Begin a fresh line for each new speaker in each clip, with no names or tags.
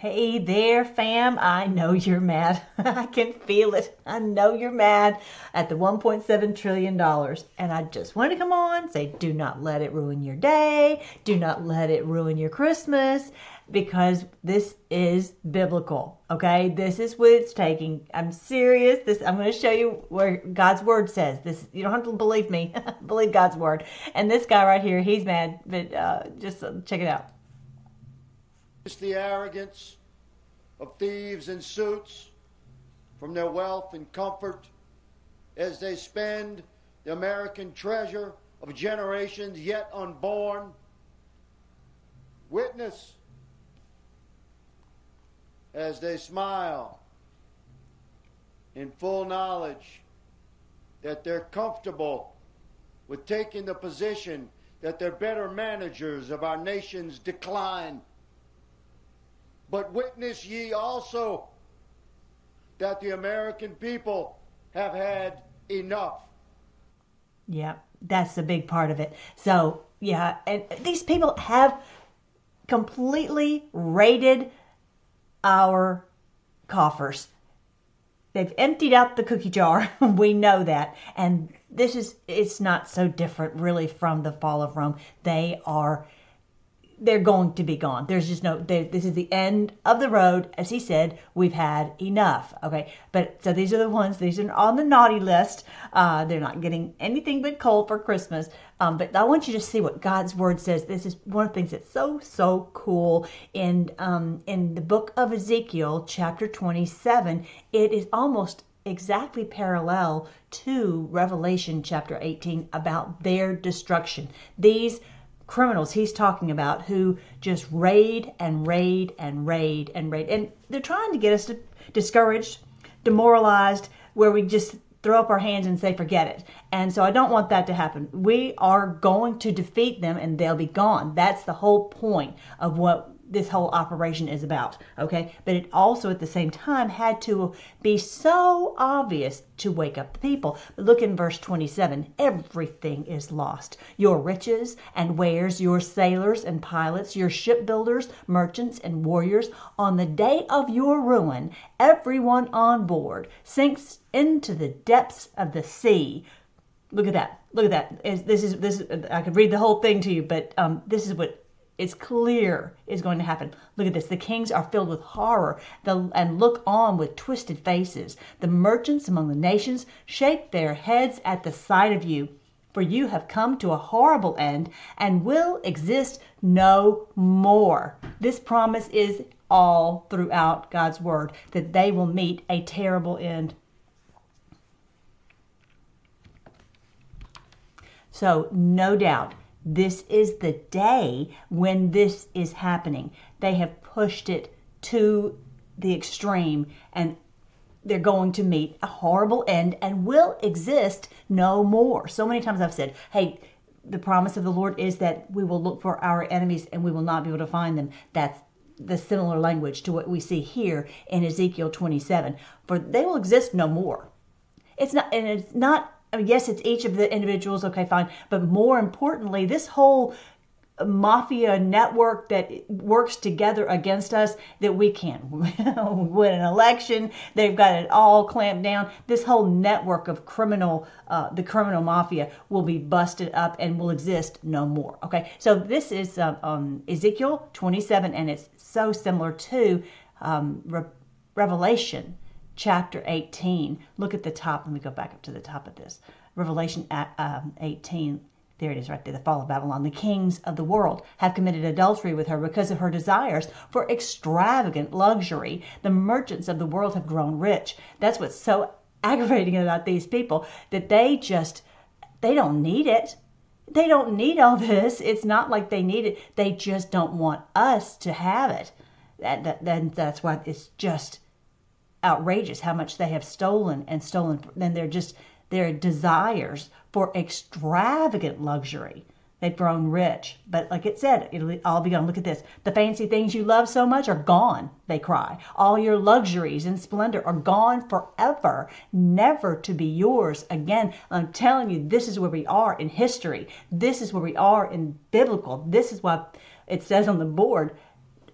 Hey there, fam. I know you're mad. I can feel it. I know you're mad at the $1.7 trillion. And I just want to come on, say, do not let it ruin your day. Do not let it ruin your Christmas because this is biblical. Okay. This is what it's taking. I'm serious. This, I'm going to show you where God's word says this. You don't have to believe me. believe God's word. And this guy right here, he's mad, but uh, just check it out.
The arrogance of thieves in suits from their wealth and comfort as they spend the American treasure of generations yet unborn. Witness as they smile in full knowledge that they're comfortable with taking the position that they're better managers of our nation's decline but witness ye also that the American people have had enough.
Yeah, that's a big part of it. So, yeah, and these people have completely raided our coffers. They've emptied out the cookie jar. we know that. And this is, it's not so different really from the fall of Rome. They are they're going to be gone. There's just no, this is the end of the road. As he said, we've had enough. Okay. But so these are the ones, these are on the naughty list. Uh, they're not getting anything but coal for Christmas. Um, but I want you to see what God's word says. This is one of the things that's so, so cool. In, um, in the book of Ezekiel, chapter 27, it is almost exactly parallel to Revelation chapter 18 about their destruction. These criminals he's talking about who just raid and raid and raid and raid. And they're trying to get us to, discouraged, demoralized, where we just throw up our hands and say, forget it. And so I don't want that to happen. We are going to defeat them and they'll be gone. That's the whole point of what this whole operation is about. Okay. But it also at the same time had to be so obvious to wake up the people. Look in verse 27 everything is lost. Your riches and wares, your sailors and pilots, your shipbuilders, merchants, and warriors. On the day of your ruin, everyone on board sinks into the depths of the sea. Look at that. Look at that. This is this. Is, I could read the whole thing to you, but um, this is what it's clear is going to happen. Look at this. The kings are filled with horror the, and look on with twisted faces. The merchants among the nations shake their heads at the sight of you. For you have come to a horrible end and will exist no more. This promise is all throughout God's word that they will meet a terrible end. So, no doubt, this is the day when this is happening. They have pushed it to the extreme and they're going to meet a horrible end and will exist no more. So many times I've said, hey, the promise of the Lord is that we will look for our enemies and we will not be able to find them. That's the similar language to what we see here in Ezekiel 27. For they will exist no more. It's not, and it's not yes, it's each of the individuals, okay, fine. But more importantly, this whole mafia network that works together against us that we can't win an election. They've got it all clamped down. This whole network of criminal, uh, the criminal mafia will be busted up and will exist no more. Okay, so this is uh, um, Ezekiel 27, and it's so similar to um, Re- Revelation chapter 18. Look at the top. Let me go back up to the top of this. Revelation uh, um, 18. There it is right there, the fall of Babylon. The kings of the world have committed adultery with her because of her desires for extravagant luxury. The merchants of the world have grown rich. That's what's so aggravating about these people that they just they don't need it. They don't need all this. It's not like they need it. They just don't want us to have it. That, that, that that's why it's just outrageous how much they have stolen and stolen. Then they're just their desires for extravagant luxury. They've grown rich, but like it said, it'll all be gone. Look at this. The fancy things you love so much are gone, they cry. All your luxuries and splendor are gone forever, never to be yours again. I'm telling you, this is where we are in history. This is where we are in biblical. This is what it says on the board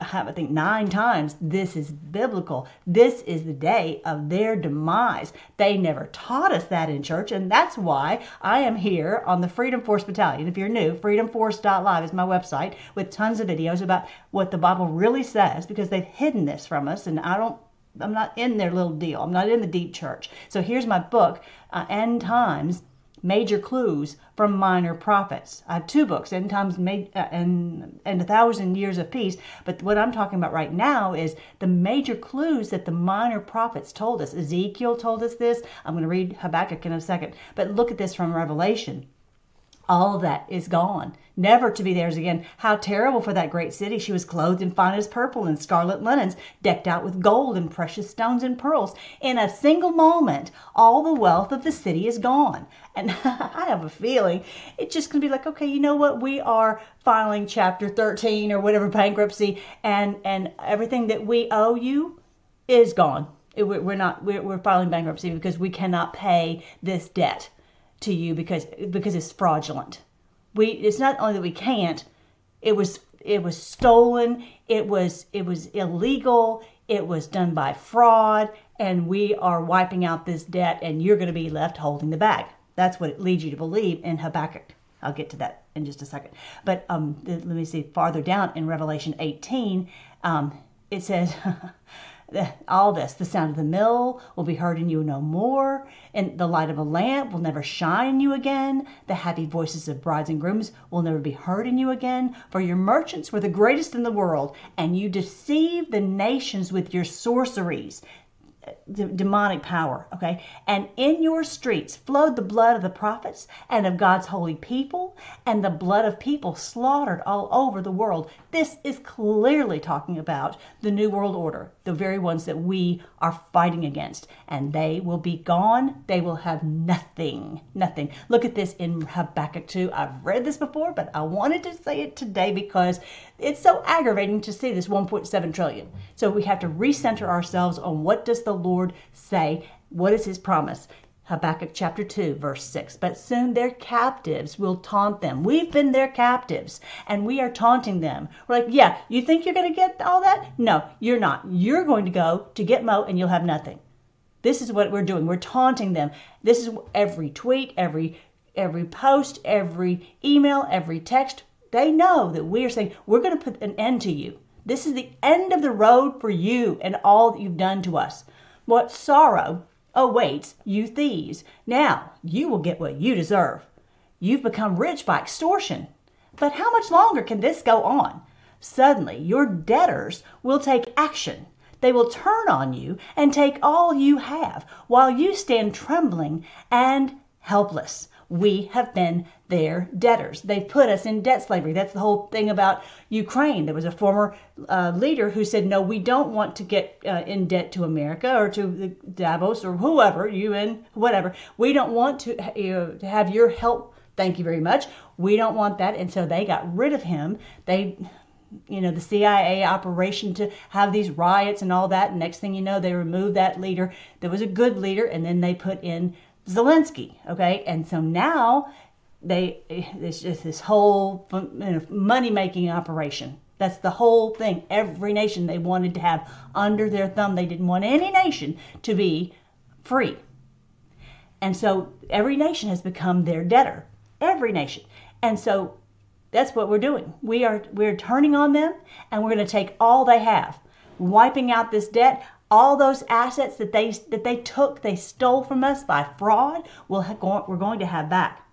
I think nine times this is biblical. This is the day of their demise. They never taught us that in church, and that's why I am here on the Freedom Force Battalion. If you're new, freedomforce.live is my website with tons of videos about what the Bible really says because they've hidden this from us, and I don't I'm not in their little deal. I'm not in the deep church. So here's my book, uh, End Times Major Clues from Minor Prophets. I have two books, End Times uh, and, and A Thousand Years of Peace. But what I'm talking about right now is the major clues that the minor prophets told us. Ezekiel told us this. I'm going to read Habakkuk in a second. But look at this from Revelation all that is gone, never to be theirs again. How terrible for that great city! She was clothed in finest purple and scarlet linens, decked out with gold and precious stones and pearls. In a single moment, all the wealth of the city is gone. And I have a feeling it's just going to be like, okay, you know what? We are filing Chapter 13 or whatever bankruptcy, and and everything that we owe you is gone. We're not. We're filing bankruptcy because we cannot pay this debt to you because because it's fraudulent. We it's not only that we can't, it was it was stolen, it was it was illegal, it was done by fraud, and we are wiping out this debt and you're going to be left holding the bag. That's what it leads you to believe in Habakkuk. I'll get to that in just a second. But um, let me see farther down in Revelation 18, um, it says. all this. The sound of the mill will be heard in you no more, and the light of a lamp will never shine in you again. The happy voices of brides and grooms will never be heard in you again, for your merchants were the greatest in the world, and you deceived the nations with your sorceries d- demonic power, okay? And in your streets flowed the blood of the prophets and of God's holy people and the blood of people slaughtered all over the world. This is clearly talking about the New World Order, the very ones that we are fighting against. And they will be gone. They will have nothing, nothing. Look at this in Habakkuk 2. I've read this before, but I wanted to say it today because it's so aggravating to see this 1.7 trillion. So we have to recenter ourselves on what does the Lord say? What is his promise? Habakkuk chapter 2, verse 6. But soon their captives will taunt them. We've been their captives and we are taunting them. We're like, yeah, you think you're going to get all that? No, you're not. You're going to go to Gitmo and you'll have nothing. This is what we're doing. We're taunting them. This is every tweet, every every post, every email, every text. They know that we are saying we're going to put an end to you. This is the end of the road for you and all that you've done to us. What sorrow awaits you thieves. Now you will get what you deserve. You've become rich by extortion. But how much longer can this go on? Suddenly, your debtors will take action. They will turn on you and take all you have, while you stand trembling and helpless we have been their debtors. They've put us in debt slavery. That's the whole thing about Ukraine. There was a former uh, leader who said, No, we don't want to get uh, in debt to America or to Davos or whoever, UN, whatever. We don't want to, uh, to have your help. Thank you very much. We don't want that. And so they got rid of him. They you know the CIA operation to have these riots and all that. Next thing you know, they removed that leader. There was a good leader, and then they put in Zelensky. Okay, and so now they it's just this whole money making operation. That's the whole thing. Every nation they wanted to have under their thumb. They didn't want any nation to be free. And so every nation has become their debtor. Every nation. And so that's what we're doing. We are we're turning on them and we're going to take all they have, wiping out this debt all those assets that they that they took, they stole from us by fraud, we'll we're going to have back.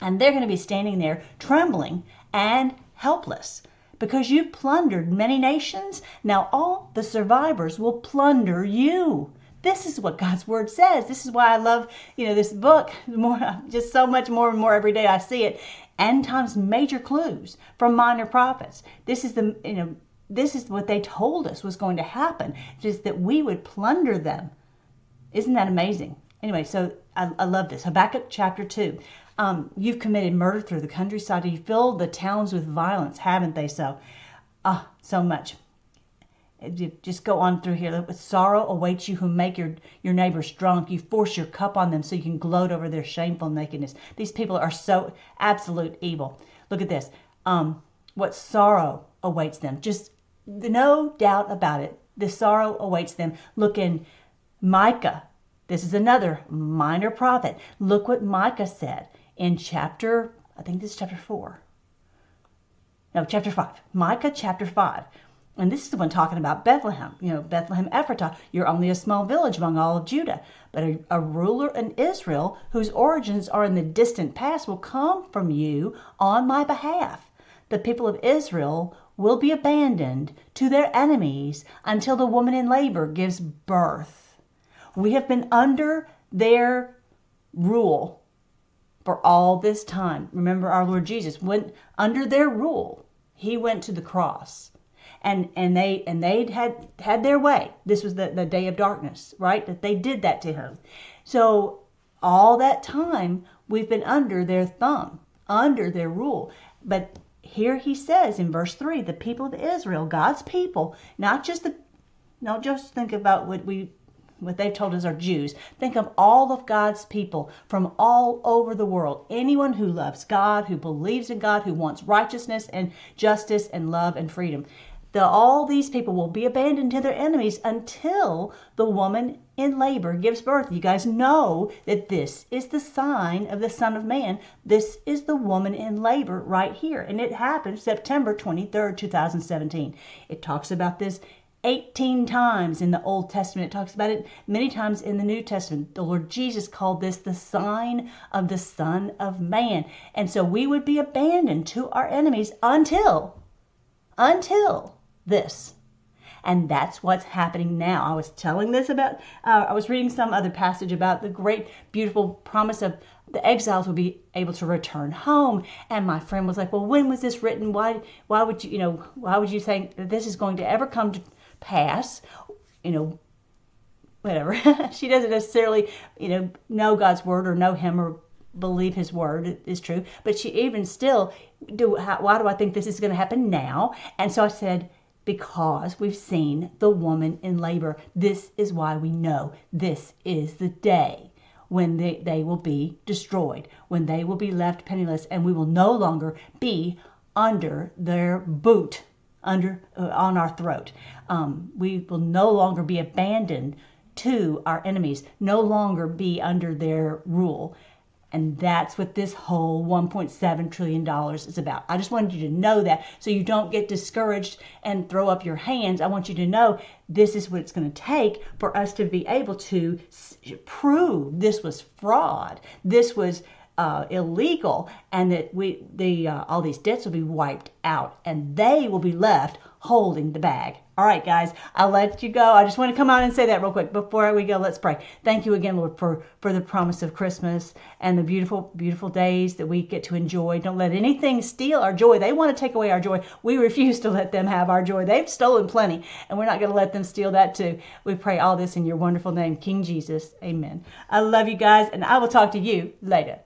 And they're going to be standing there trembling and helpless because you've plundered many nations. Now all the survivors will plunder you. This is what God's word says. This is why I love, you know, this book more just so much more and more every day I see it. End times major clues from minor prophets. This is the you know this is what they told us was going to happen, just that we would plunder them. Isn't that amazing? Anyway, so I, I love this. Habakkuk chapter 2. Um, you've committed murder through the countryside. You filled the towns with violence, haven't they? So, ah, so much. Just go on through here. Sorrow awaits you who make your, your neighbors drunk. You force your cup on them so you can gloat over their shameful nakedness. These people are so absolute evil. Look at this. Um, what sorrow awaits them. Just no doubt about it. The sorrow awaits them. Look in Micah. This is another minor prophet. Look what Micah said in chapter, I think this is chapter 4. No, chapter 5. Micah chapter 5. And this is the one talking about Bethlehem. You know, Bethlehem Ephratah, you're only a small village among all of Judah. But a, a, ruler in Israel, whose origins are in the distant past, will come from you on my behalf. The people of Israel will be abandoned to their enemies until the woman in labor gives birth. We have been under their rule for all this time. Remember, our Lord Jesus went under their rule. He went to the cross and and they and they had had their way this was the, the day of darkness right that they did that to him so all that time we've been under their thumb under their rule but here he says in verse 3 the people of israel god's people not just the not just think about what we what they've told us are Jews. Think of all of God's people from all over the world. Anyone who loves God, who believes in God, who wants righteousness and justice and love and freedom that all these people will be abandoned to their enemies until the woman in labor gives birth. You guys know that this is the sign of the Son of Man. This is the woman in labor right here. And it happened September 23rd, 2017. It talks about this 18 times in the Old Testament. It talks about it many times in the New Testament. The Lord Jesus called this the sign of the Son of Man. And so we would be abandoned to our enemies until, until this. And that's what's happening now. I was telling this about, uh, I was reading some other passage about the great, beautiful promise of the exiles would be able to return home. And my friend was like, well, when was this written? Why, why would you, you know, why would you think that this is going to ever come to pass? You know, whatever. she doesn't necessarily, you know, know God's word or know him or believe his word is true. But she even still, do, how, why do I think this is going to happen now? And so I said, because we've seen the woman in labor. This is why we know this is the day when they, they will be destroyed, when they will be left penniless, and we will no longer be under their boot, under uh, on our throat. Um, we will no longer be abandoned to our enemies, no longer be under their rule. And that's what this whole $1.7 trillion is about. I just wanted you to know that so you don't get discouraged and throw up your hands. I want you to know this is what it's going to take for us to be able to prove this was fraud. This was uh, illegal and that we the uh, all these debts will be wiped out and they will be left holding the bag. All right, guys, I'll let you go. I just want to come out and say that real quick before we go. Let's pray. Thank you again, Lord, for for the promise of Christmas and the beautiful, beautiful days that we get to enjoy. Don't let anything steal our joy. They want to take away our joy. We refuse to let them have our joy. They've stolen plenty, and we're not going to let them steal that too. We pray all this in your wonderful name, King Jesus. Amen. I love you guys, and I will talk to you later.